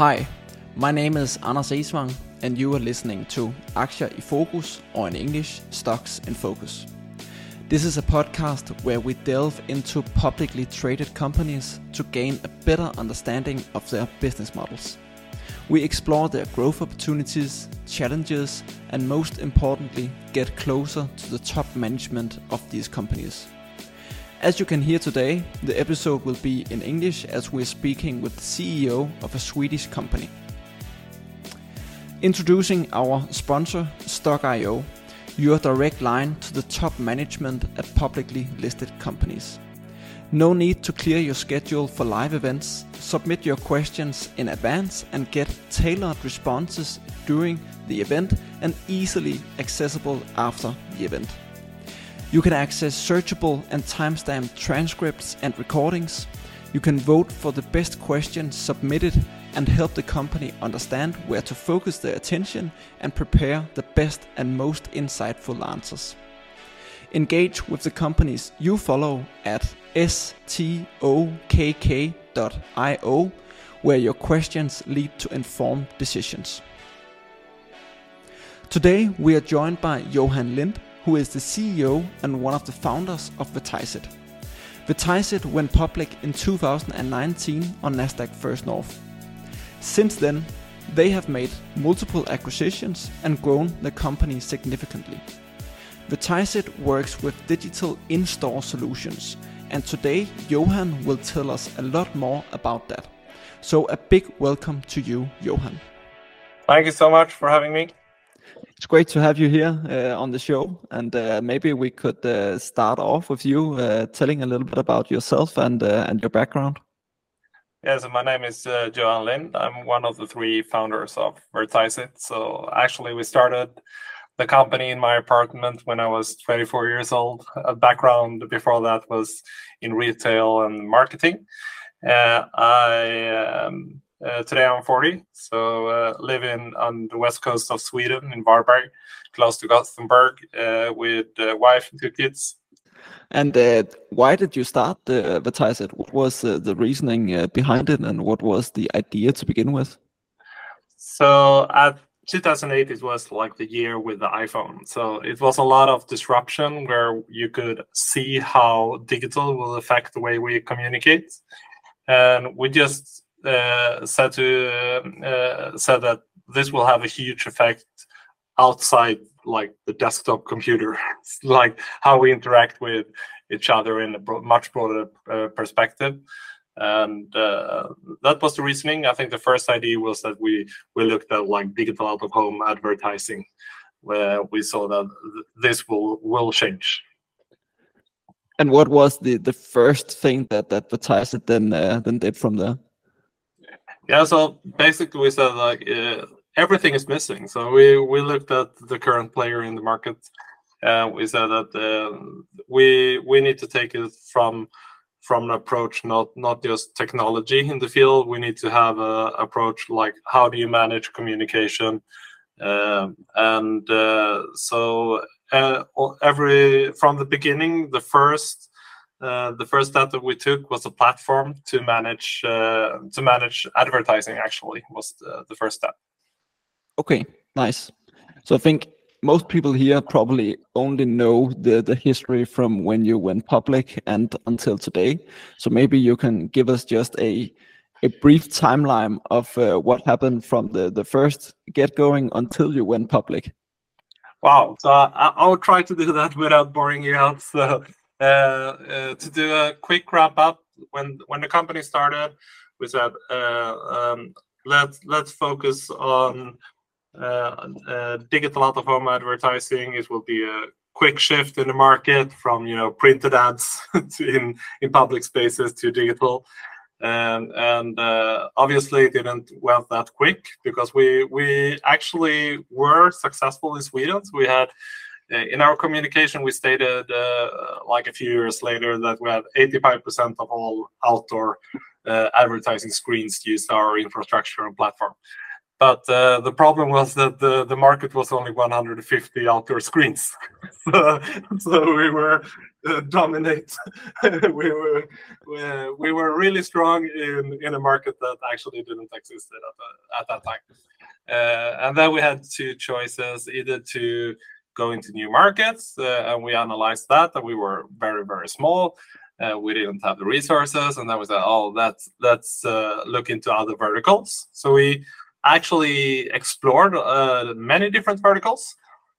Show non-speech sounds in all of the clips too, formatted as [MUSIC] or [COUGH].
Hi, my name is Anders Esvang, and you are listening to Aktier i Fokus, or in English, Stocks in Focus. This is a podcast where we delve into publicly traded companies to gain a better understanding of their business models. We explore their growth opportunities, challenges, and most importantly, get closer to the top management of these companies. As you can hear today, the episode will be in English as we're speaking with the CEO of a Swedish company. Introducing our sponsor, Stokk.io, your direct line to the top management at publicly listed companies. No need to clear your schedule for live events. Submit your questions in advance and get tailored responses during the event and easily accessible after the event. You can access searchable and timestamped transcripts and recordings. You can vote for the best questions submitted and help the company understand where to focus their attention and prepare the best and most insightful answers. Engage with the companies you follow at stokk.io, where your questions lead to informed decisions. Today, we are joined by Johan Lind, who is the CEO and one of the founders of Vertiseit. Vertiseit went public in 2019 on Nasdaq First North. Since then, they have made multiple acquisitions and grown the company significantly. Vertiseit works with digital in-store solutions, and today Johan will tell us a lot more about that. So a big welcome to you, Johan. Thank you so much for having me. It's great to have you here uh, on the show, and uh, maybe we could uh, start off with you uh, telling a little bit about yourself and uh, and your background. Yes, my name is uh, Johan Lind. I'm one of the three founders of Vertiseit. So actually, we started the company in my apartment when I was 24 years old. A background before that was in retail and marketing. I um, uh, today I'm 40, so uh, living on the west coast of Sweden in Varberg, close to Gothenburg, uh, with a wife and two kids. And uh, why did you start Vertiseit? What was the reasoning uh, behind it, and what was the idea to begin with? So at 2008 it was like the year with the iphone so it was a lot of disruption where you could see how digital will affect the way we communicate and we just said to uh, said that this will have a huge effect outside like the desktop computer. [LAUGHS] Like how we interact with each other in a bro- much broader uh, perspective. And uh, that was the reasoning. I think the first idea was that we we looked at like digital out of home advertising where we saw that th- this will will change. And what was the the first thing that that Vertiseit then uh, then did from there yeah, so basically we said like uh, everything is missing. So we we looked at the current player in the market. and we said that uh, we we need to take it from from an approach not not just technology in the field. We need to have a approach like how do you manage communication, uh, and uh, so uh, every from the beginning, the first uh, the first step that we took was a platform to manage uh, to manage advertising. Actually, was the, the, first step. Okay, nice. So I think most people here probably only know the the history from when you went public and until today. So maybe you can give us just a a brief timeline of uh, what happened from the the first get going until you went public. Wow. So I, I'll try to do that [LAUGHS] without boring you out. So uh, uh, to do a quick wrap up, when when the company started, we said uh, um, let's let's focus on digital out of home advertising. It will be a quick shift in the market from you know printed ads [LAUGHS] in in public spaces to digital and and uh, obviously it didn't went that quick because we we actually were successful in Sweden. So we had uh, in our communication, we stated uh, like a few years later that we had 85% of all outdoor uh, advertising screens used our infrastructure and platform. But uh, the problem was that the, the market was only 150 outdoor screens. [LAUGHS] so, so, we were uh, dominate. [LAUGHS] we were we, we, were really strong in in a market that actually didn't exist at, the, at that time. Uh, and then we had two choices: either to go into new markets, uh, and we analyzed that, we were very very small. Uh, we didn't have the resources, and then we said, "Oh, let's look into other verticals." So we actually explored uh, many different verticals,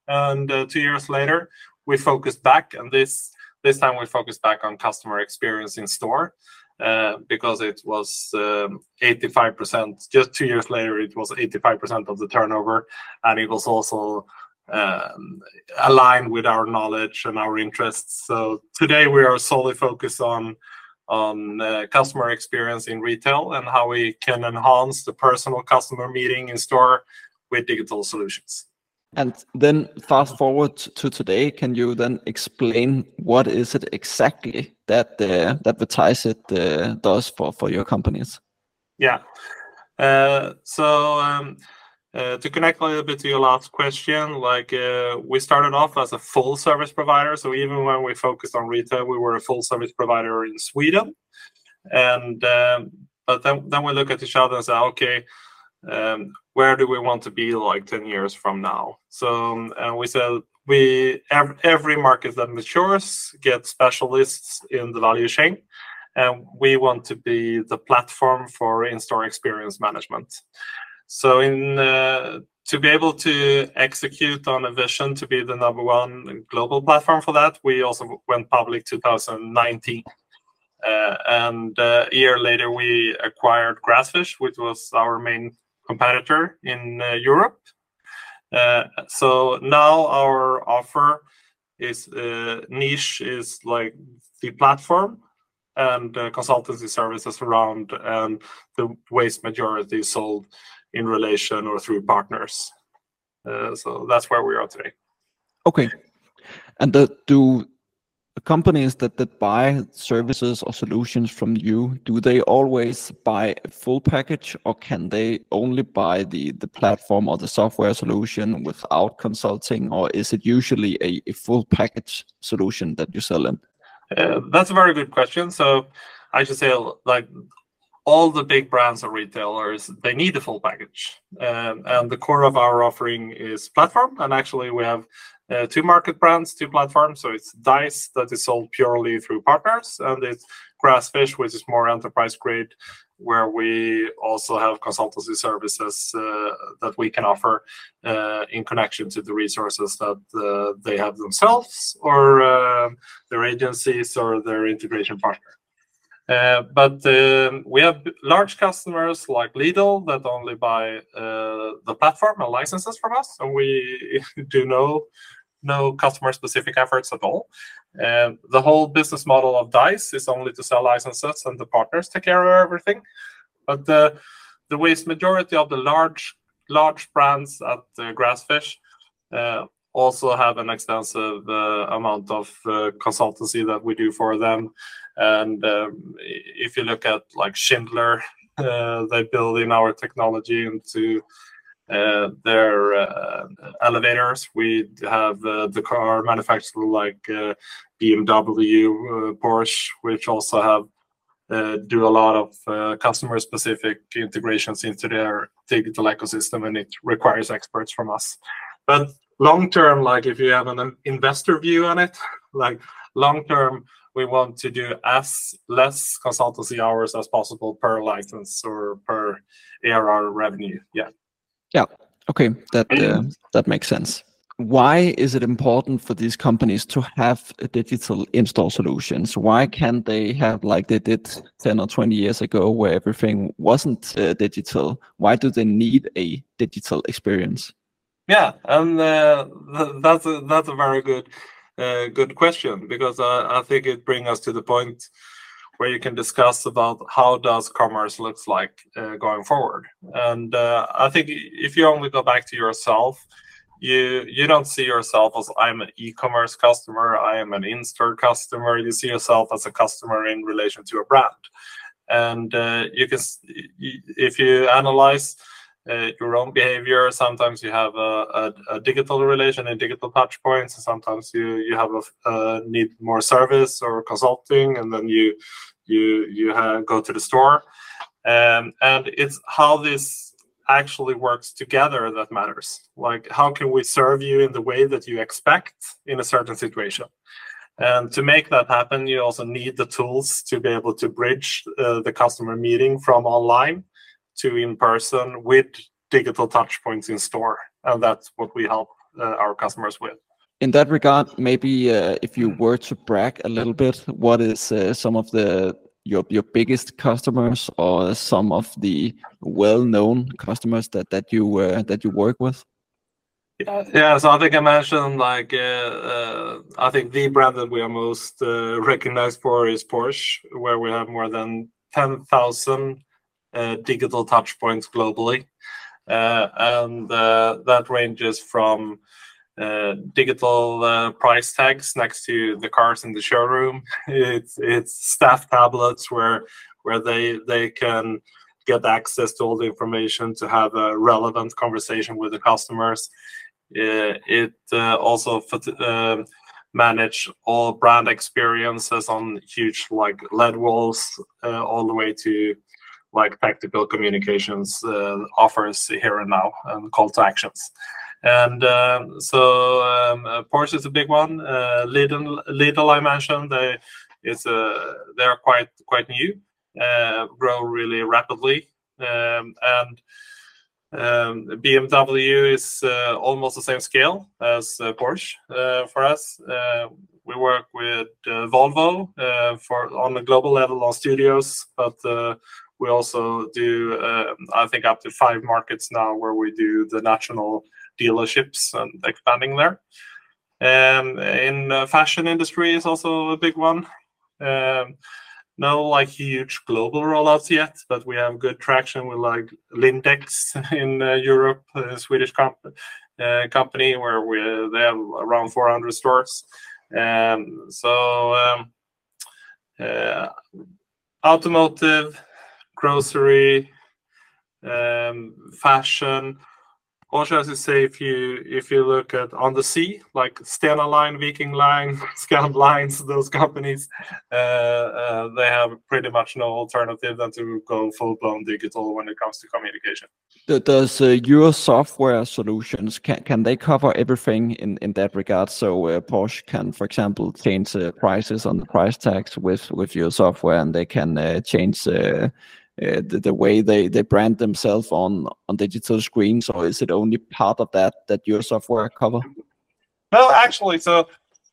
and two years later, we focused back, and this this time we focused back on customer experience in store because it was um, 85%. Just two years later, it was 85% of the turnover, and it was also um, aligned with our knowledge and our interests. So today we are solely focused on on uh, customer experience in retail and how we can enhance the personal customer meeting in store with digital solutions. And then fast forward to today, can you then explain what is it exactly that uh, that Vertiseit uh, does for for your companies? Yeah. Uh, so um, to connect a little bit to your last question, like uh, we started off as a full service provider. So even when we focused on retail, we were a full service provider in Sweden. And um, but then we look at each other and say, okay um, where do we want to be like 10 years from now so um, we said we every market that matures gets specialists in the value chain and we want to be the platform for in-store experience management so in uh, to be able to execute on a vision to be the number one global platform for that we also went public 2019 uh, and uh, a year later we acquired Grassfish which was our main competitor in uh, Europe. Uh, so now our offer is uh, niche is like the platform and consultancy services around, and the waste majority sold in relation or through partners. So that's where we are today. Okay. And do companies that, that buy services or solutions from you, do they always buy a full package or can they only buy the, the platform or the software solution without consulting or is it usually a, a full package solution that you sell in? Uh, that's a very good question. So I should say like all the big brands or retailers, they need the full package. Um, and the core of our offering is platform. And actually we have uh, two market brands, two platforms. So it's Dise that is sold purely through partners, and it's Grassfish, which is more enterprise grade, where we also have consultancy services uh, that we can offer uh, in connection to the resources that uh, they have themselves or uh, their agencies or their integration partner. Uh, but um, we have large customers like Lidl that only buy uh, the platform and licenses from us, and we [LAUGHS] do know no customer specific efforts at all. And the whole business model of Dise is only to sell licenses and the partners take care of everything. But the the vast majority of the large large brands at uh, Grassfish uh, also have an extensive uh, amount of uh, consultancy that we do for them. And um, if you look at like Schindler, uh, they build in our technology into uh, their uh, elevators. We have uh, the car manufacturer like BMW, Porsche, which also have uh, do a lot of uh, customer specific integrations into their digital ecosystem and it requires experts from us but long term like if you have an investor view on it like long term we want to do as less consultancy hours as possible per license or per ARR revenue yeah yeah. Okay. That uh, that makes sense. Why is it important for these companies to have a digital in-store solutions? Why can't they have like they did 10 or 20 years ago where everything wasn't uh, digital? Why do they need a digital experience? Yeah, and uh, that's a, that's a very good good question because I think it brings us to the point where you can discuss about how does commerce looks like uh, going forward. And uh, I think if you only go back to yourself, you you don't see yourself as I'm an e-commerce customer, I am an in-store customer. You see yourself as a customer in relation to a brand. And uh, you can, if you analyze uh, your own behavior. Sometimes you have a, a, a, digital relation and digital touch points. And sometimes you you have a uh, need more service or consulting, and then you you you have, go to the store. Um, and it's how this actually works together that matters. Like how can we serve you in the way that you expect in a certain situation? And to make that happen, you also need the tools to be able to bridge uh, the customer meeting from online to in person with digital touchpoints in store. And that's what we help uh, our customers with. In that regard, maybe uh, if you were to brag a little bit, what is uh, some of the your your biggest customers or some of the well-known customers that that you that you work with? Yeah, yeah. So I think I mentioned like I think the brand that we are most uh, recognized for is Porsche, where we have more than ten thousand digital touch points globally, uh, and uh, that ranges from digital price tags next to the cars in the showroom. [LAUGHS] It's it's staff tablets where where they they can get access to all the information to have a relevant conversation with the customers. it also um, manage all brand experiences on huge like LED walls uh, all the way to like tactical communications uh, offers here and now and call to actions. And um, so um, uh, Porsche is a big one. Uh, Lidl, Lidl, I mentioned, they it's they are quite quite new, grow really rapidly, um, and um, BMW is uh, almost the same scale as uh, Porsche uh, for us. We work with Volvo for on a global level on studios, but we also do, uh, I think, up to five markets now where we do the national dealerships and expanding there. Um, in uh, fashion industry is also a big one. Um, no like huge global rollouts yet, but we have good traction with like Lindex [LAUGHS] in uh, Europe, a Swedish comp uh, company where we they have around 400 stores. Um, so um, uh, automotive, grocery, um, fashion. Also, as you say, if you if you look at on the sea, like Stena Line, Viking Line, [LAUGHS] Scandlines, those companies, uh, uh, they have pretty much no alternative than to go full blown digital when it comes to communication. Does uh, your software solutions can can they cover everything in in that regard? So uh, Porsche can, for example, change prices on the price tags with with your software, and they can uh, change uh, the, the way they, they brand themselves on on digital screens, or is it only part of that that your software cover? Well, actually, so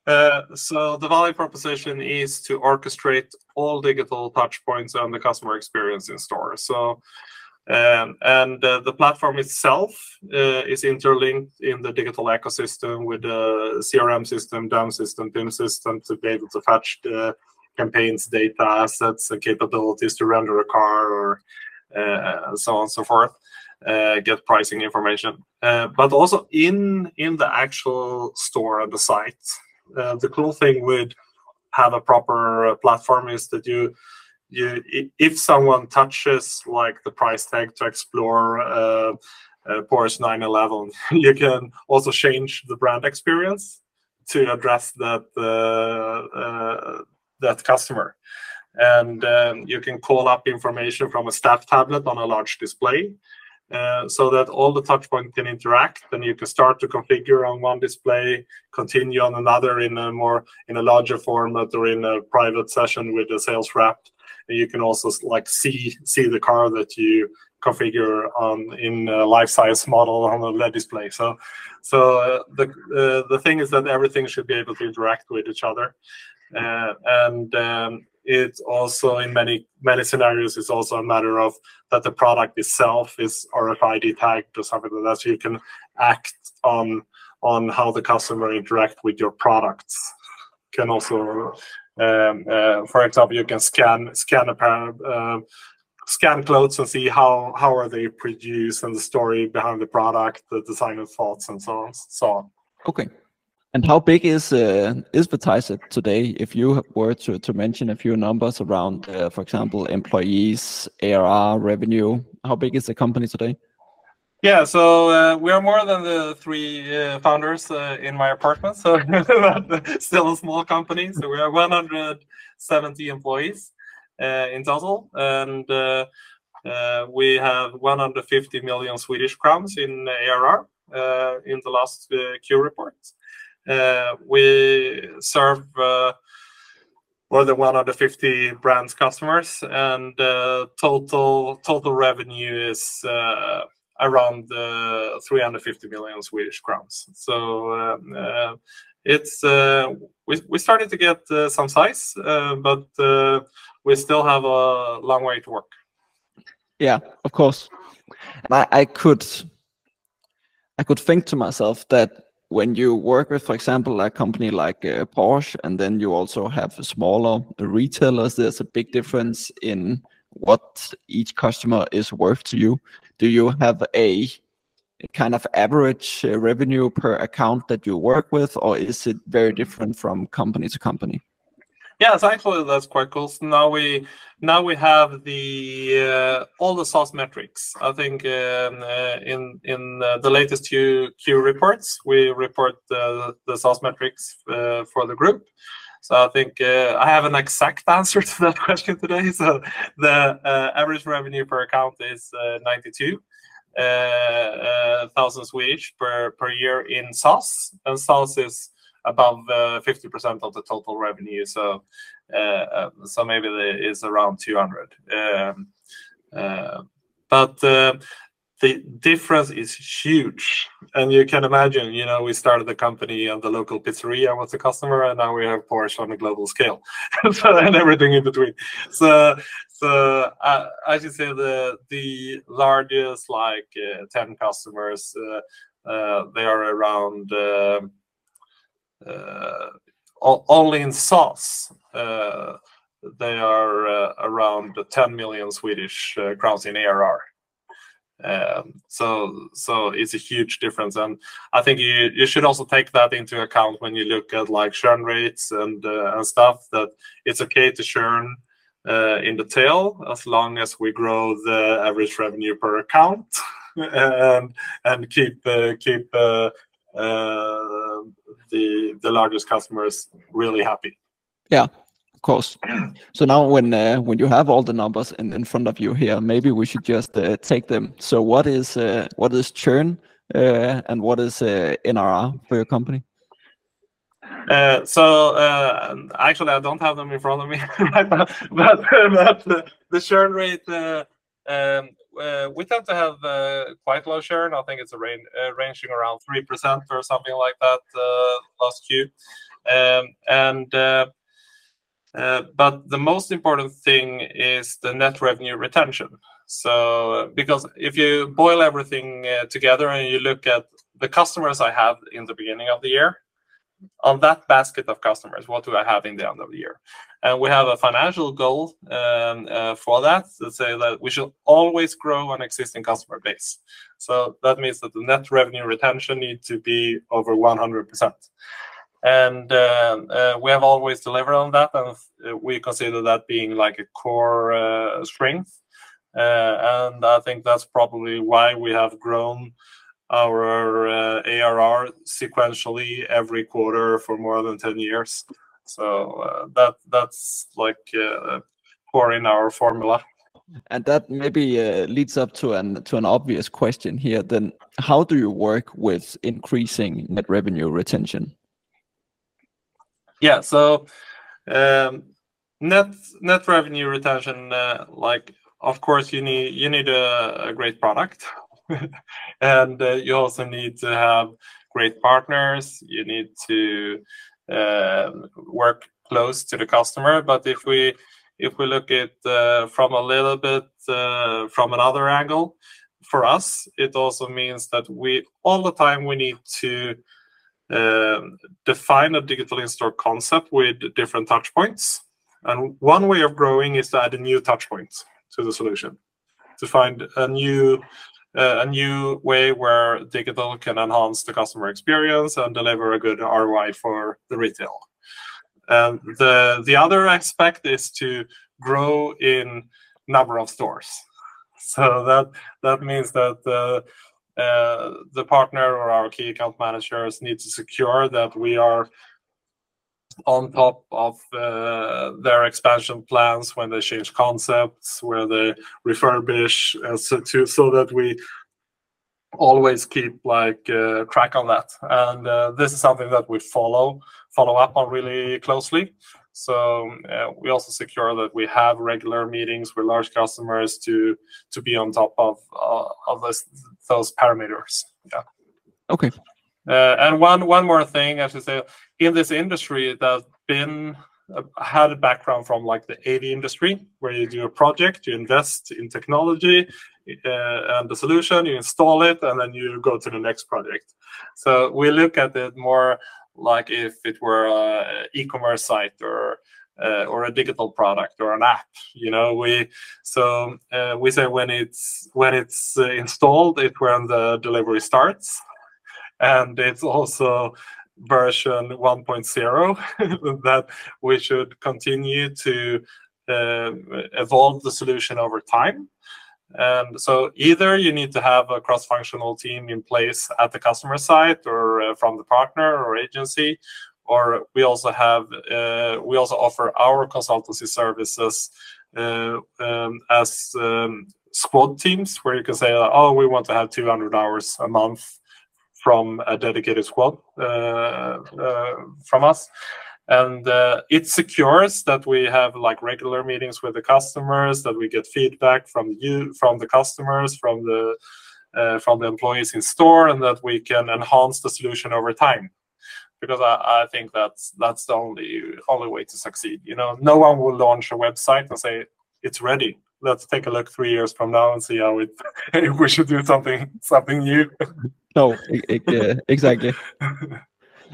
uh, so the value proposition is to orchestrate all digital touch points on the customer experience in store. So. Um, and uh, the platform itself uh, is interlinked in the digital ecosystem with the CRM system, DAM system, PIM system to be able to fetch the campaigns, data, assets, and capabilities to render a car or uh, so on and so forth. Uh, get pricing information, uh, but also in in the actual store and the site. Uh, the cool thing with have a proper platform is that you you if someone touches like the price tag to explore uh, uh, Porsche 911, [LAUGHS] you can also change the brand experience to address that uh, uh, that customer. And um, you can call up information from a staff tablet on a large display uh, so that all the touchpoints can interact and you can start to configure on one display, continue on another in a more in a larger format or in a private session with a sales rep. And you can also like see see the car that you configure on in a life size model on a LED display. So, so uh, the uh, the thing is that everything should be able to interact with each other. Uh, and um, it's also in many many scenarios it's also a matter of that the product itself is RFID tagged or something like that, so you can act on on how the customer interact with your products. Can also, um, uh, for example, you can scan scan a pair. Uh, scan clothes and see how how are they produced and the story behind the product, the designer thoughts, and so on. So on. Okay, and how big is uh, is Vertiseit today? If you were to, mention a few numbers around, uh, for example, employees, ARR, revenue, how big is the company today? Yeah, so uh, we are more than the three uh, founders uh, in my apartment, so [LAUGHS] still a small company. So we are 170 employees uh, in total, and uh, uh, we have 150 million Swedish crowns in ARR in the last Q report. We serve more than 150 brands customers, and total total revenue is around uh, 350 million Swedish crowns. So um, uh, it's uh, we we started to get some size, but we still have a long way to work. Yeah, of course. I, I could I could think to myself that when you work with, for example, a company like uh, Porsche, and then you also have smaller retailers, there's a big difference in what each customer is worth to you do you have a kind of average uh, revenue per account that you work with, or is it very different from company to company? Yes, actually, that's quite cool. So now we now we have the uh, all the SaaS metrics. I think um, uh, in in uh, the latest Q Q reports, we report the the SaaS metrics uh, for the group. So I think uh, I have an exact [LAUGHS] answer to that question today. So the uh, average revenue per account is uh, 92 uh, uh, thousand Swedish per per year in SaaS, and SaaS is above 50% of the total revenue. So so maybe it is around 200. Um, but the difference is huge. And you can imagine, you know, we started the company and the local pizzeria was a customer, and now we have Porsche on a global scale, [LAUGHS] and everything in between. So, so uh, I should say the the largest, like uh, ten customers, uh, uh they are around um, uh, only in SaaS. Uh, they are around 10 million Swedish crowns in ARR. Um, so so it's a huge difference, and I think you should also take that into account when you look at like churn rates and uh, and stuff. That it's okay to churn uh, in the tail as long as we grow the average revenue per account [LAUGHS] and and keep keep the the largest customers really happy. Yeah, of course. So now when uh, when you have all the numbers in, in front of you here, maybe we should just uh, take them. So what is uh, what is churn uh, and what is uh, NRR for your company? Uh, so actually, I don't have them in front of me [LAUGHS] right now, but, but the churn rate. Um, we tend to have quite low churn. I think it's a range, ranging around three percent or something like that last Q, um, and uh, but the most important thing is the net revenue retention. So, because if you boil everything uh, together and you look at the customers I have in the beginning of the year, on that basket of customers, what do I have in the end of the year? And we have a financial goal um, uh, for that to say that we should always grow an existing customer base. So that means that the net revenue retention needs to be over 100% and uh, uh, we have always delivered on that, and uh, we consider that being like a core strength. and I think that's probably why we have grown our ARR sequentially every quarter for more than 10 years. So that that's like core in our formula. And that maybe uh, leads up to an to an obvious question here. Then, how do you work with increasing net revenue retention? Yeah. So um, net net revenue retention, uh, like of course you need you need a, a great product, [LAUGHS] and uh, you also need to have great partners. You need to uh, work close to the customer. But if we if we look at uh, from a little bit uh, from another angle, for us it also means that we all the time we need to um, define a digital in-store concept with different touch points. And one way of growing is to add a new touch point to the solution, to find a new a new way where digital can enhance the customer experience and deliver a good ROI for the retail. And the the other aspect is to grow in number of stores. [LAUGHS] So that that means that uh, uh, the partner or our key account managers need to secure that we are on top of uh, their expansion plans when they change concepts, where they refurbish, uh, so, to, so that we always keep like uh, track on that. And uh, this is something that we follow follow up on really closely. So uh, we also secure that we have regular meetings with large customers to to be on top of uh, of this, those parameters. Yeah. Okay. Uh, and one one more thing, I should say, in this industry that's been uh, had a background from like the AV industry, where you do a project, you invest in technology uh, and the solution, you install it, and then you go to the next project. So we look at it more like if it were an e-commerce site or uh, or a digital product or an app you know we so uh, we say when it's when it's uh, installed it's when the delivery starts and it's also version 1.0 [LAUGHS] that we should continue to uh, evolve the solution over time. And so either you need to have a cross-functional team in place at the customer site or uh, from the partner or agency, or we also have uh, we also offer our consultancy services uh, um, as um, squad teams where you can say, oh, we want to have 200 hours a month from a dedicated squad uh, uh, from us. And uh, it secures that we have like regular meetings with the customers that we get feedback from you from the customers from the uh, from the employees in store and that we can enhance the solution over time. Because I, I, think that's that's the only only way to succeed you know? No one will launch a website and say it's ready let's take a look three years from now and see how it [LAUGHS] if we should do something something new. No yeah, exactly. [LAUGHS]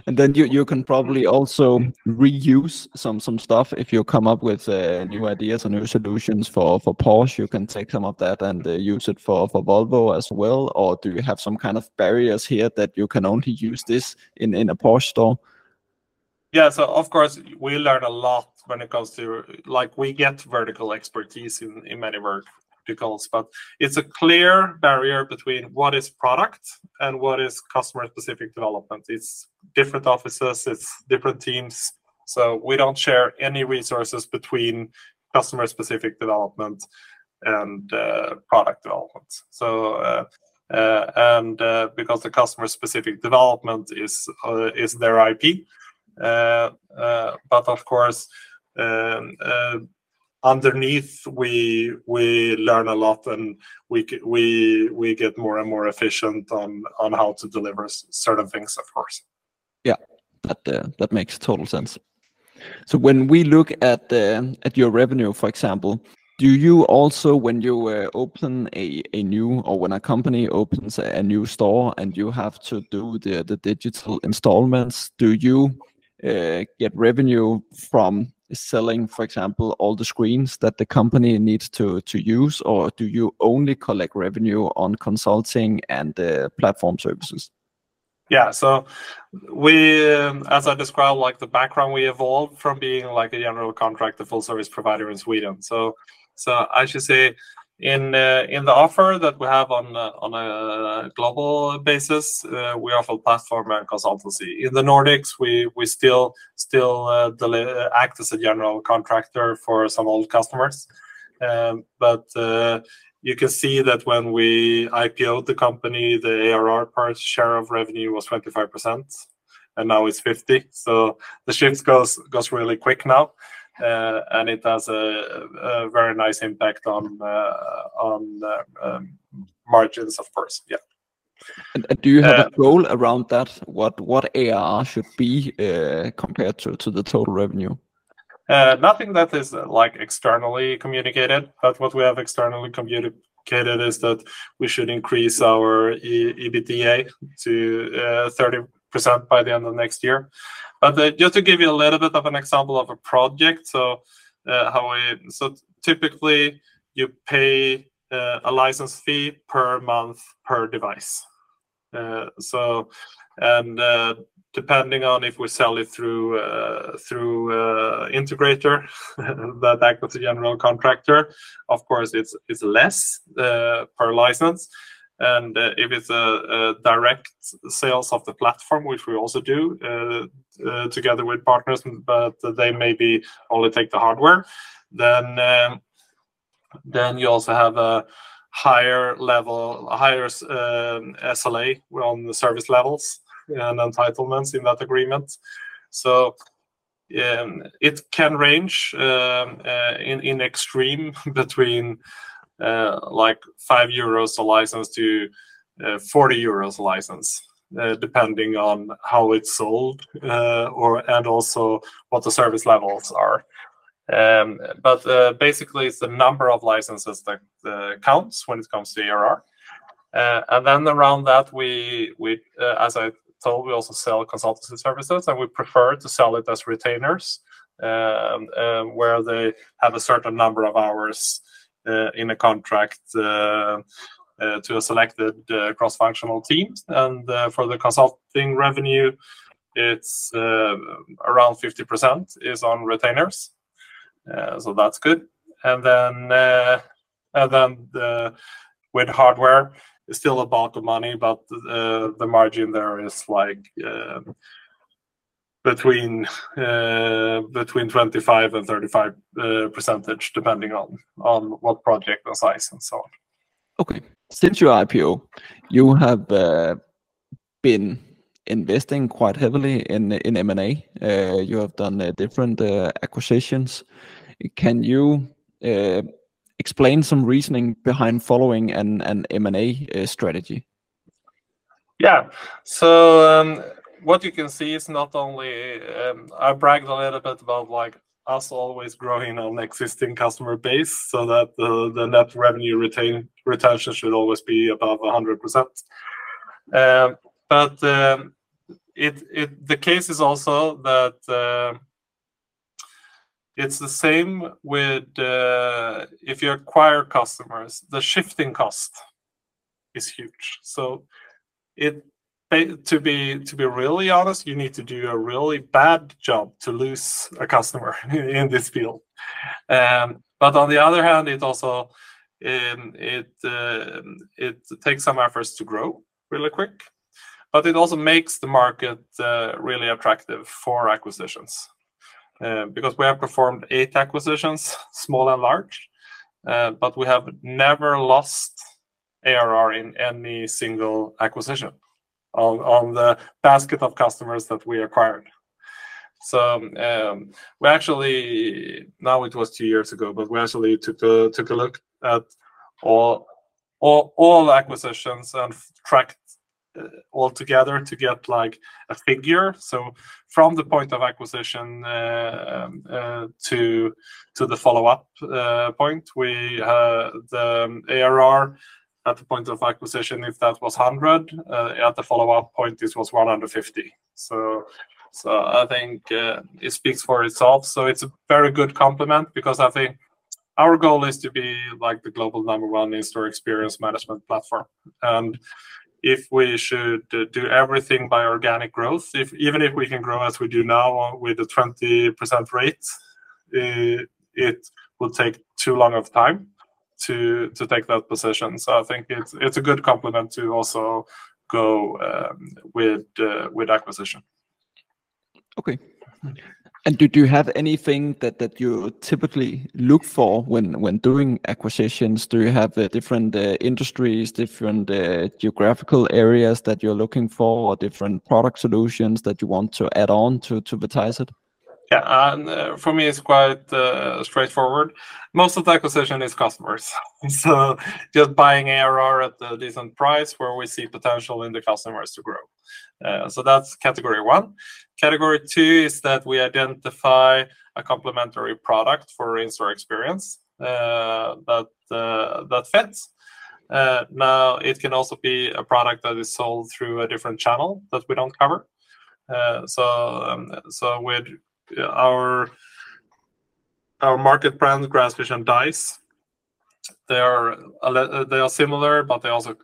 And then you you can probably also reuse some some stuff if you come up with uh, new ideas or new solutions for for Porsche. You can take some of that and uh, use it for for Volvo as well. Or do you have some kind of barriers here that you can only use this in in a Porsche store? Yeah so of course we learn a lot when it comes to like we get vertical expertise in in many verticals but it's a clear barrier between what is product and what is customer specific development. It's different offices it's different teams so we don't share any resources between customer specific development and uh, product development. So uh, uh, and uh, because the customer specific development is uh, is their IP uh, but of course uh, underneath we we learn a lot and we we we get more and more efficient on on how to deliver certain things of course. Yeah that uh, that makes total sense. So when we look at the at your revenue for example do you also when you uh, open a, a new or when a company opens a, a new store and you have to do the the digital installments do you uh, get revenue from selling, for example, all the screens that the company needs to to use, or do you only collect revenue on consulting and uh, platform services? Yeah, so we, um, as I described, like the background, we evolved from being like a general contractor, full service provider in Sweden. So, so I should say in uh, in the offer that we have on uh, on a global basis, uh, we offer platform and consultancy. In the Nordics, we still still act as a general contractor for some old customers, um, but you can see that when we IPO'd the company, the ARR part share of revenue was 25%, and now it's 50. So the shift goes goes really quick now. Uh, and it has a, a, very nice impact on uh, on um, margins, of course. Yeah. And, and do you have a uh, goal around that? What what ARR should be compared to, to the total revenue? Uh, nothing that is uh, like externally communicated, but what we have externally communicated is that we should increase our e- EBITDA to uh, 30 present by the end of next year. But uh, just to give you a little bit of an example of a project, so uh, how we so typically you pay uh, a license fee per month per device. Uh, so and uh, depending on if we sell it through uh, through integrator [LAUGHS] that acts as a general contractor, of course it's it's less per license and uh, if it's a, a, direct sales of the platform, which we also do uh, uh, together with partners, but they maybe only take the hardware, then um, then you also have a higher level, higher um, SLA on the service levels and entitlements in that agreement. So um, it can range um, uh, in in extreme [LAUGHS] between like five euros a license to uh, 40 euros a license, uh, depending on how it's sold or and also what the service levels are. Um, but uh, basically, it's the number of licenses that uh, counts when it comes to ARR. Uh, and then around that, we we as I told, we also sell consultancy services, and we prefer to sell it as retainers, um, where they have a certain number of hours uh, in a contract uh, uh, to a selected cross-functional team. And for the consulting revenue, it's around 50% is on retainers. so that's good. And then and then the, with hardware, it's still a bulk of money, but uh, the margin there is like uh, between uh, between 25 and 35 uh, percentage depending on on what project and size and so on. Okay. Since your ipo you have uh, been investing quite heavily in in m&a uh, you have done uh, different uh, acquisitions. Can you explain some reasoning behind following an, an m&a strategy? Yeah. So um, what you can see is not only um, I bragged a little bit about like us always growing on existing customer base so that the, the net revenue retain retention should always be above 100%. Um, but um, it, it the case is also that uh, it's the same with uh, if you acquire customers, the shifting cost is huge. So it to be to be really honest, you need to do a really bad job to lose a customer [LAUGHS] in this field. Um, but on the other hand, it also um, it uh, it takes some efforts to grow really quick, but it also makes the market uh, really attractive for acquisitions. Uh, because we have performed eight acquisitions, small and large, uh, but we have never lost ARR in any single acquisition on, the basket of customers that we acquired. So um, we actually now it was two years ago, but we actually took a took a look at all all all acquisitions and tracked uh, all together to get like a figure. So from the point of acquisition uh, um, uh, to to the follow up uh, point, we the ARR at the point of acquisition if that was 100 uh, at the follow-up point this was 150 so so i think uh, it speaks for itself. So it's a very good complement because i think our goal is to be like the global number one in-store experience management platform. And if we should uh, do everything by organic growth if even if we can grow as we do now with a 20% rate it, it will take too long of time to to take that position. So I think it's it's a good complement to also go um, with uh, with acquisition. Okay. And do, do you have anything that, that you typically look for when, when doing acquisitions? Do you have uh, different uh, industries, different uh, geographical areas that you're looking for, or different product solutions that you want to add on to, to Vertiseit? Yeah, and uh, for me, it's quite uh, straightforward. Most of the acquisition is customers. [LAUGHS] so just buying ARR at a decent price where we see potential in the customers to grow. Uh, so that's category one. Category two is that we identify a complementary product for in-store experience uh, that uh, that fits. Now, it can also be a product that is sold through a different channel that we don't cover. so, um, so with our our market brands, Grassfish and Dise. They are they are similar, but they also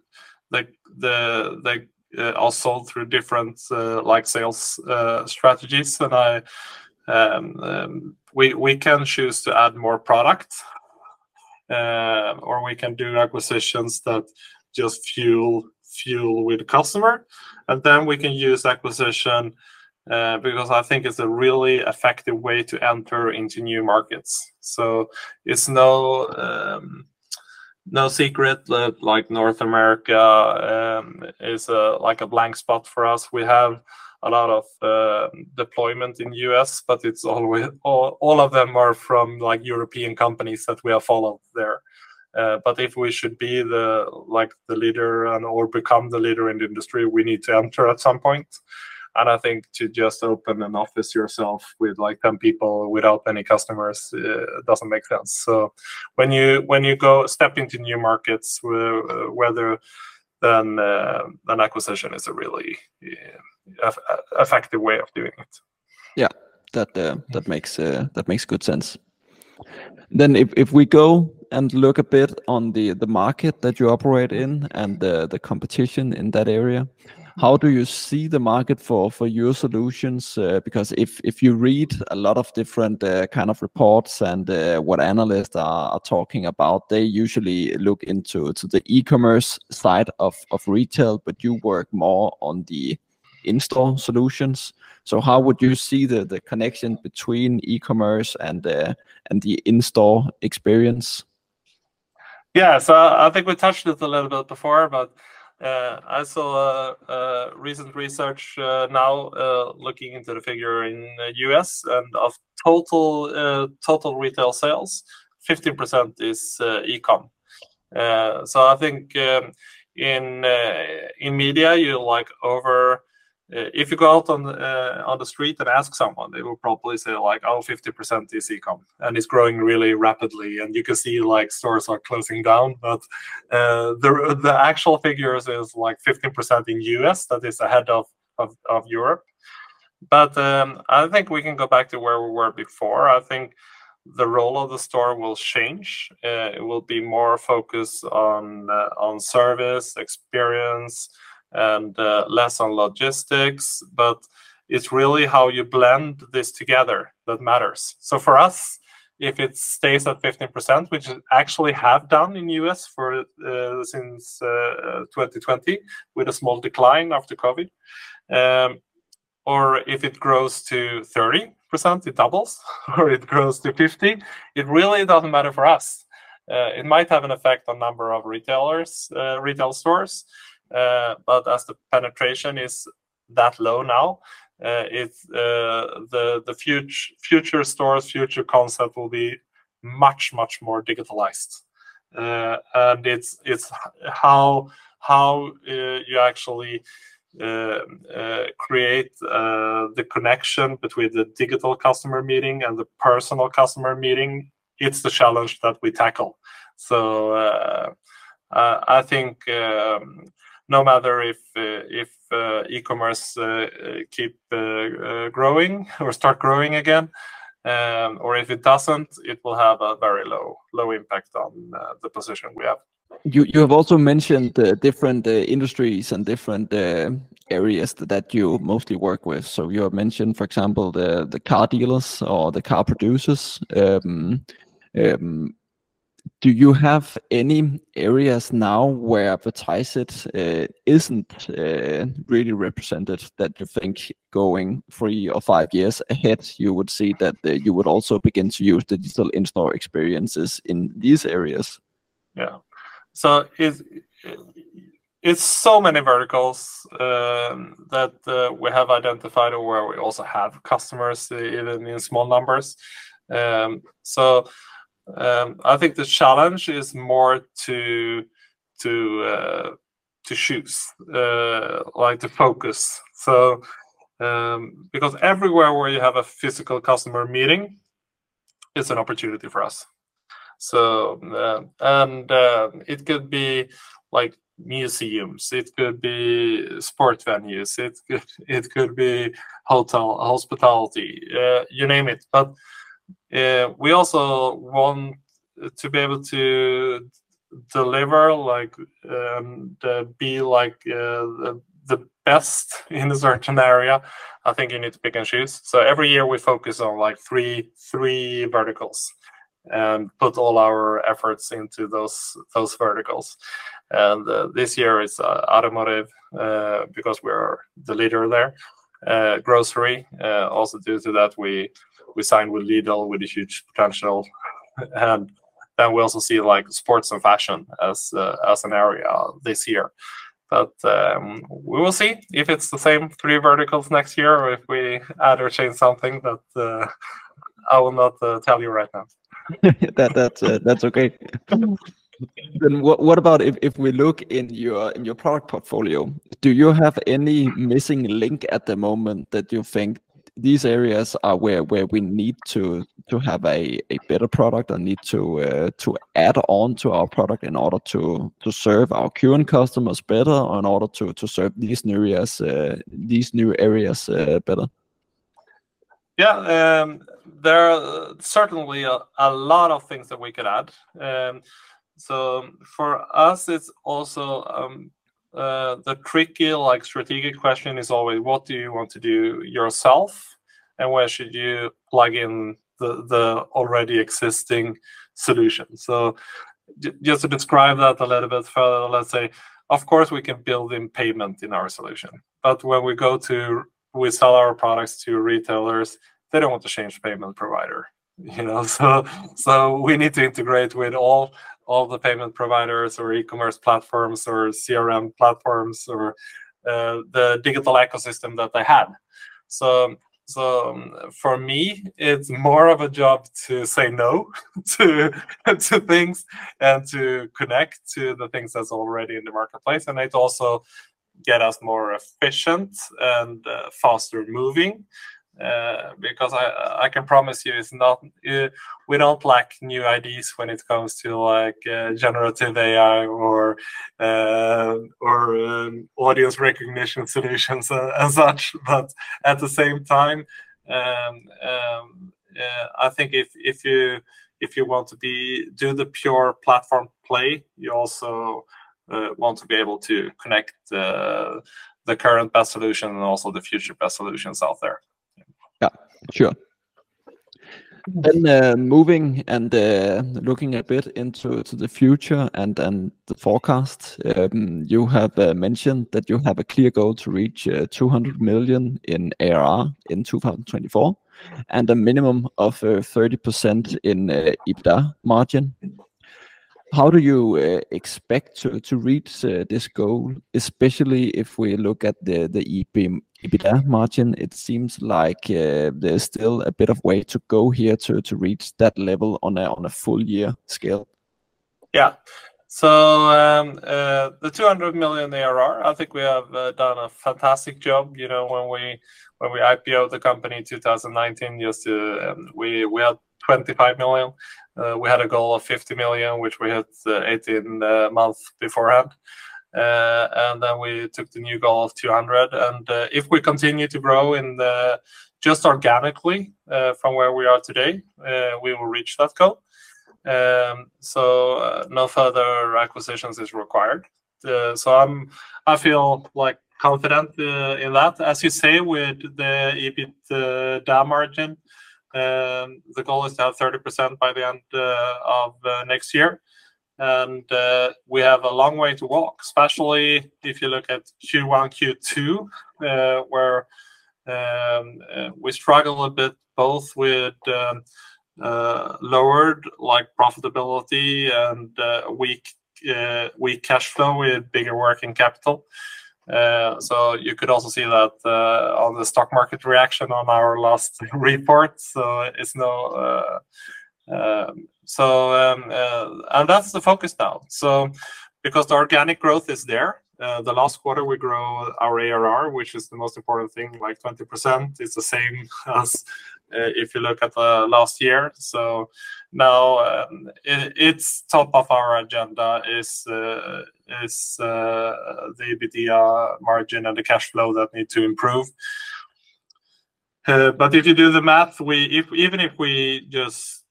like the they uh, are sold through different uh, like sales uh, strategies, and I um, um, we we can choose to add more product, uh, or we can do acquisitions that just fuel fuel with the customer, and then we can use acquisition uh, because I think it's a really effective way to enter into new markets. So it's no um, no secret that like North America um, is a, like a blank spot for us. We have a lot of uh, deployment in US, but it's always all, all of them are from like European companies that we have followed there. Uh, but if we should be the like the leader and or become the leader in the industry, we need to enter at some point. And I think to just open an office yourself with like ten people without any customers uh, doesn't make sense. So when you when you go step into new markets, uh, whether then uh, then acquisition is a really uh, effective way of doing it. Yeah, that uh, that makes that makes good sense. Then if, if we go and look a bit on the, the market that you operate in and the, the competition in that area, how do you see the market for, for your solutions? Uh, because if, if you read a lot of different uh, kind of reports and uh, what analysts are, are, talking about, they usually look into to the e-commerce side of, of retail, but you work more on the in-store solutions. So how would you see the, the connection between e-commerce and uh, and the in-store experience? Yeah, so I think we touched it a little bit before, but uh, I saw uh, recent research uh, now uh, looking into the figure in the US and of total uh, total retail sales, 15% is uh, e-com. so I think um, in in media you like over uh, if you go out on uh, on the street and ask someone, they will probably say like, "Oh, 50% is ecom, and it's growing really rapidly." And you can see like stores are closing down, but uh, the the actual figures is like 15% in US. That is ahead of of, of Europe. But um, I think we can go back to where we were before. I think the role of the store will change. Uh, it will be more focused on uh, on service, experience and uh, less on logistics, but it's really how you blend this together that matters. So for us, if it stays at 15%, which actually have done in US for uh, since uh, 2020, with a small decline after COVID, um, or if it grows to 30%, it doubles, [LAUGHS] or it grows to 50, it really doesn't matter for us. Uh, it might have an effect on number of retailers, uh, retail stores, but as the penetration is that low now, uh, it's uh, the the future future stores, future concept will be much much more digitalized, and it's it's how how you actually uh, uh, create uh, the connection between the digital customer meeting and the personal customer meeting. It's the challenge that we tackle. So I think um, no matter if uh, if uh, e-commerce uh, keep growing [LAUGHS] or start growing again, um, or if it doesn't, it will have a very low low impact on the position we have. You you have also mentioned different industries and different areas that, that you mostly work with. So you have mentioned, for example, the the car dealers or the car producers. Um, um, do you have any areas now where Vertiseit uh, isn't uh, really represented that you think going three or five years ahead, you would see that uh, you would also begin to use digital in-store experiences in these areas? Yeah. So it's, it's so many verticals um, that we have identified or where we also have customers, even in small numbers. Um, so um, I think the challenge is more to to uh, to choose, uh, like to focus. So um, because everywhere where you have a physical customer meeting, it's an opportunity for us. So uh, and uh, it could be like museums, it could be sport venues, it could [LAUGHS] it could be hotel hospitality, uh, you name it, but we also want to be able to deliver like uh, be like uh, the, the best in a certain area i think you need to pick and choose so every year we focus on like three three verticals and put all our efforts into those those verticals. And uh, this year it's uh, automotive uh, because we're the leader there. Uh, grocery, uh, also due to that we we signed with Lidl with a huge potential, and then we also see like sports and fashion as uh, as an area this year. But um, we will see if it's the same three verticals next year, or if we add or change something that I will not tell you right now. [LAUGHS] that that's uh, that's okay. then what what about if, if we look in your in your product portfolio? Do you have any missing link at the moment that you think these areas are where where we need to to have a, a better product or need to uh, to add on to our product in order to to serve our current customers better in order to to serve these new areas uh, these new areas uh, better yeah, um, there are certainly a, a, lot of things that we could add. Um, so for us, it's also um, uh, the tricky, like strategic question is always what do you want to do yourself, and where should you plug in the the already existing solution. So just to describe that a little bit further, let's say, of course, we can build in payment in our solution, but when we go to we sell our products to retailers they don't want to change payment provider [LAUGHS] you know? So so we need to integrate with all all the payment providers or e-commerce platforms or crm platforms or uh, the digital ecosystem that they had. So so um, for me it's more of a job to say no [LAUGHS] to to things and to connect to the things that's already in the marketplace. And it also get us more efficient and uh, faster moving uh, because I I can promise you it's not uh, we don't lack new ideas when it comes to like uh, generative AI or uh, or um, audience recognition [LAUGHS] solutions and such. But at the same time, um, um, I think if if you if you want to be do the pure platform play, you also uh, want to be able to connect the current best solution and also the future best solutions out there. Yeah, sure. Then uh, moving and uh, looking a bit into to the future and and the forecast, um, you have uh, mentioned that you have a clear goal to reach 200 million in ARR in 2024, and a minimum of 30% in EBITDA margin. How do you uh, expect to, to reach uh, this goal, especially if we look at the, the EBITDA margin? It seems like uh, there's still a bit of way to go here to, to reach that level on a, on a full year scale. Yeah. So um, uh, the 200 million ARR, I think we have uh, done a fantastic job. You know, when we when we IPO the company in 2019, just um, we we had 25 million. Uh, we had a goal of 50 million, which we hit uh, 18 uh, months beforehand. and then we took the new goal of 200. And if we continue to grow in the just organically from where we are today, we will reach that goal. Um, so no further acquisitions is required. So I feel like confident in that. As you say, with the EBITDA margin, the goal is to have 30% by the end uh, of uh, next year. And uh, we have a long way to walk, especially if you look at Q1, Q2, where um, we struggle a bit both with um, lowered like profitability and weak cash flow with bigger working capital. Uh, so you could also see that uh, on the stock market reaction on our last [LAUGHS] report. So it's no. Uh, um, so um, and that's the focus now. So because the organic growth is there. Uh, the last quarter we grow our ARR, which is the most important thing, like 20%. It's the same [LAUGHS] as uh, if you look at the last year. So now um, it, it's top of our agenda is uh, is uh, the EBITDA margin and the cash flow that need to improve. Uh, but if you do the math, we if even if we just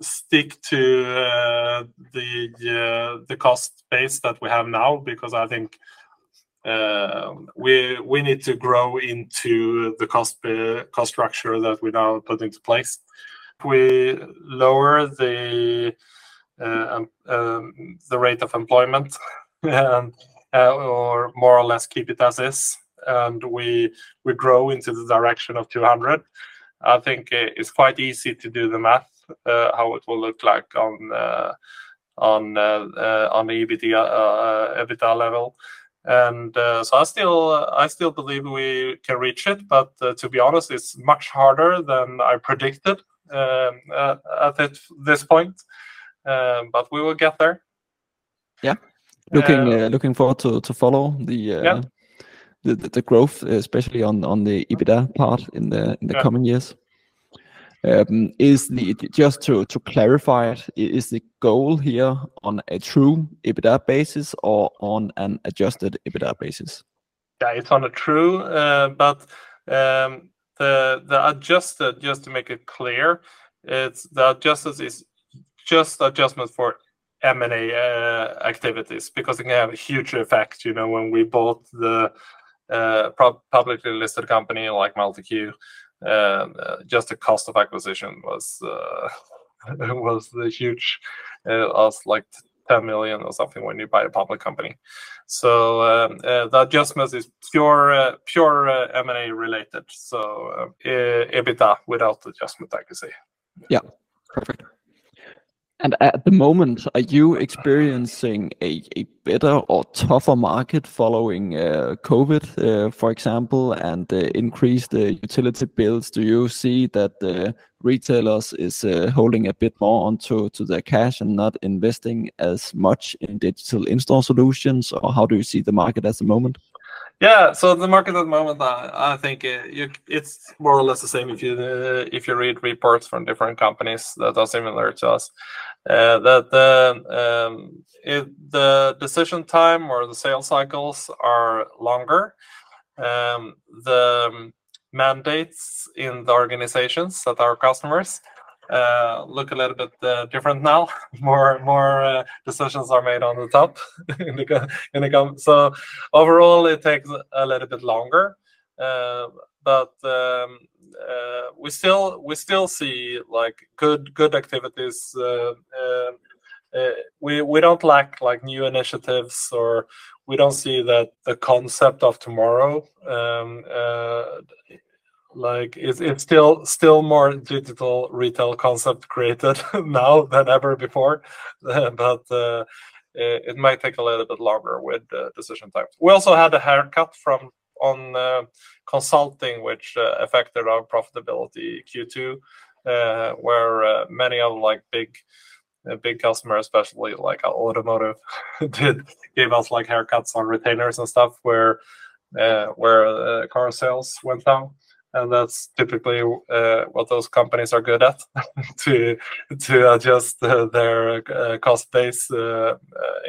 stick to uh, the uh, the cost base that we have now, because I think uh, we we need to grow into the cost cost structure that we now put into place. we lower the uh, um, the rate of employment [LAUGHS] and uh, or more or less keep it as is. And we we grow into the direction of 200 i think it's quite easy to do the math uh, how it will look like on uh, on uh, uh, on the EBITDA level and uh, so I still I still believe we can reach it, but uh, to be honest, it's much harder than I predicted um, uh, at this point. Um, but we will get there. Yeah, looking um, uh, looking forward to to follow the. Uh, yeah. The, the growth, especially on, on the EBITDA part in the in the yeah. coming years. Um, is the just to to clarify it, is the goal here on a true EBITDA basis or on an adjusted EBITDA basis? Yeah, it's on a true, uh, but um, the the adjusted, just to make it clear, it's the adjusted is just adjustment for M&A uh, activities because it can have a huge effect. You know, when we bought the uh, publicly listed company like MultiQ, just the cost of acquisition was uh, [LAUGHS] was the huge uh, us like 10 million or something when you buy a public company. So um, uh, the adjustment is pure uh, pure uh, M&A related. So EBITDA without adjustment, I can say. Yeah, perfect. And at the moment, are you experiencing a, a better or tougher market following uh, COVID, uh, for example, and uh, increased utility bills? Do you see that the retailers is uh, holding a bit more onto to their cash and not investing as much in digital in-store solutions, or how do you see the market at the moment? Yeah, so the market at the moment, I, I think it, uh, you, it's more or less the same if you uh, if you read reports from different companies that are similar to us. Uh, that the um, the decision time or the sales cycles are longer. Um, the mandates in the organizations that are customers uh, look a little bit uh, different now. [LAUGHS] more more uh, decisions are made on the top [LAUGHS] in the in the so overall it takes a little bit longer, uh, but um, uh, we still we still see like good good activities. Uh, we we don't lack like new initiatives or we don't see that the concept of tomorrow um, like it's, it's still still more digital retail concept created [LAUGHS] now than ever before. [LAUGHS] But uh, it, might take a little bit longer with uh, decision times. We also had a haircut from on uh, consulting which uh, affected our profitability q2 uh, where uh, many of like big big customers especially like automotive [LAUGHS] did gave us like haircuts on retainers and stuff where where car sales went down and that's typically uh, what those companies are good at [LAUGHS] to to adjust uh, their uh, cost base uh, uh,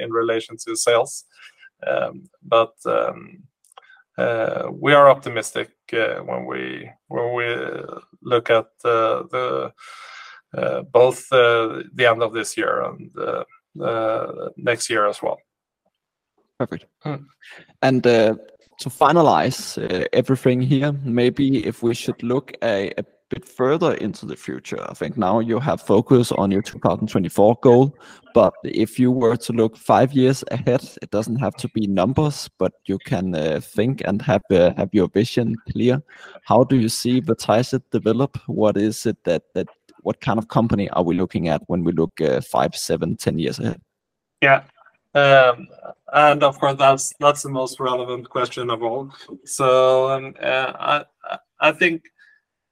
in relation to sales. Um, but um, uh, we are optimistic when we when we look at the both the end of this year and next year as well. Perfect. Hmm. And to finalize uh, everything here, maybe if we should look a, a, bit further into the future, I think now you have focus on your 2024 goal. But if you were to look five years ahead, it doesn't have to be numbers, but you can uh, think and have uh, have your vision clear. How do you see Vertiseit develop? What is it that that what kind of company are we looking at when we look uh, five, seven, ten years ahead? Yeah, um, and of course, that's that's the most relevant question of all. So um, uh, I I think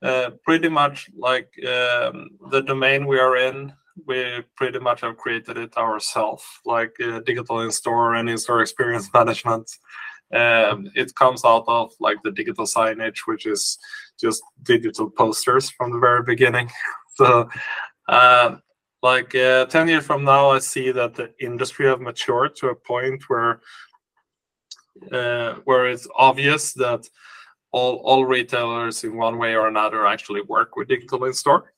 uh, pretty much like um, the domain we are in, we pretty much have created it ourselves, like uh, digital in-store and in-store experience [LAUGHS] management. Um, it comes out of like the digital signage, which is just digital posters from the very beginning. [LAUGHS] so uh, like uh, 10 years from now i see that the industry have matured to a point where uh, where it's obvious that all, all retailers in one way or another actually work with digital in store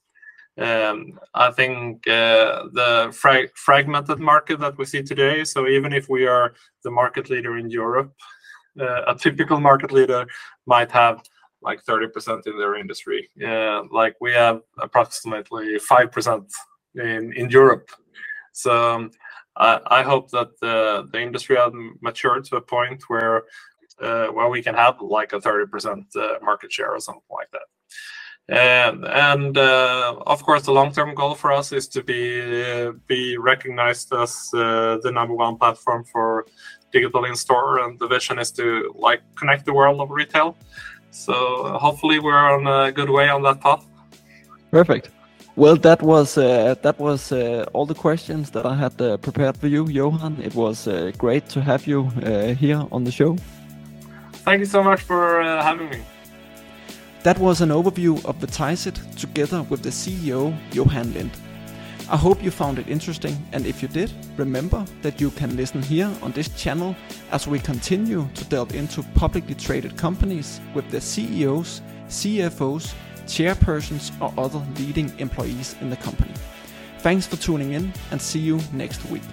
um, i think uh, the fra- fragmented market that we see today so even if we are the market leader in europe uh, a typical market leader might have like 30% in their industry. Yeah, like we have approximately 5% in, in Europe. So um, I, I, hope that the, industry has matured to a point where uh, where we can have like a 30% uh, market share or something like that. And, and uh, of course, the long-term goal for us is to be be recognized as uh, the number one platform for digital in-store, and the vision is to like connect the world of retail. So hopefully, we're on a good way on that path. Perfect. Well, that was uh, that was uh, all the questions that I had uh, prepared for you, Johan. It was uh, great to have you uh, here on the show. Thank you so much for uh, having me. That was an overview of the Vertiseit together with the CEO, Johan Lind. I hope you found it interesting, and if you did, remember that you can listen here on this channel as we continue to delve into publicly traded companies with their CEOs, CFOs, chairpersons, or other leading employees in the company. Thanks for tuning in, and see you next week.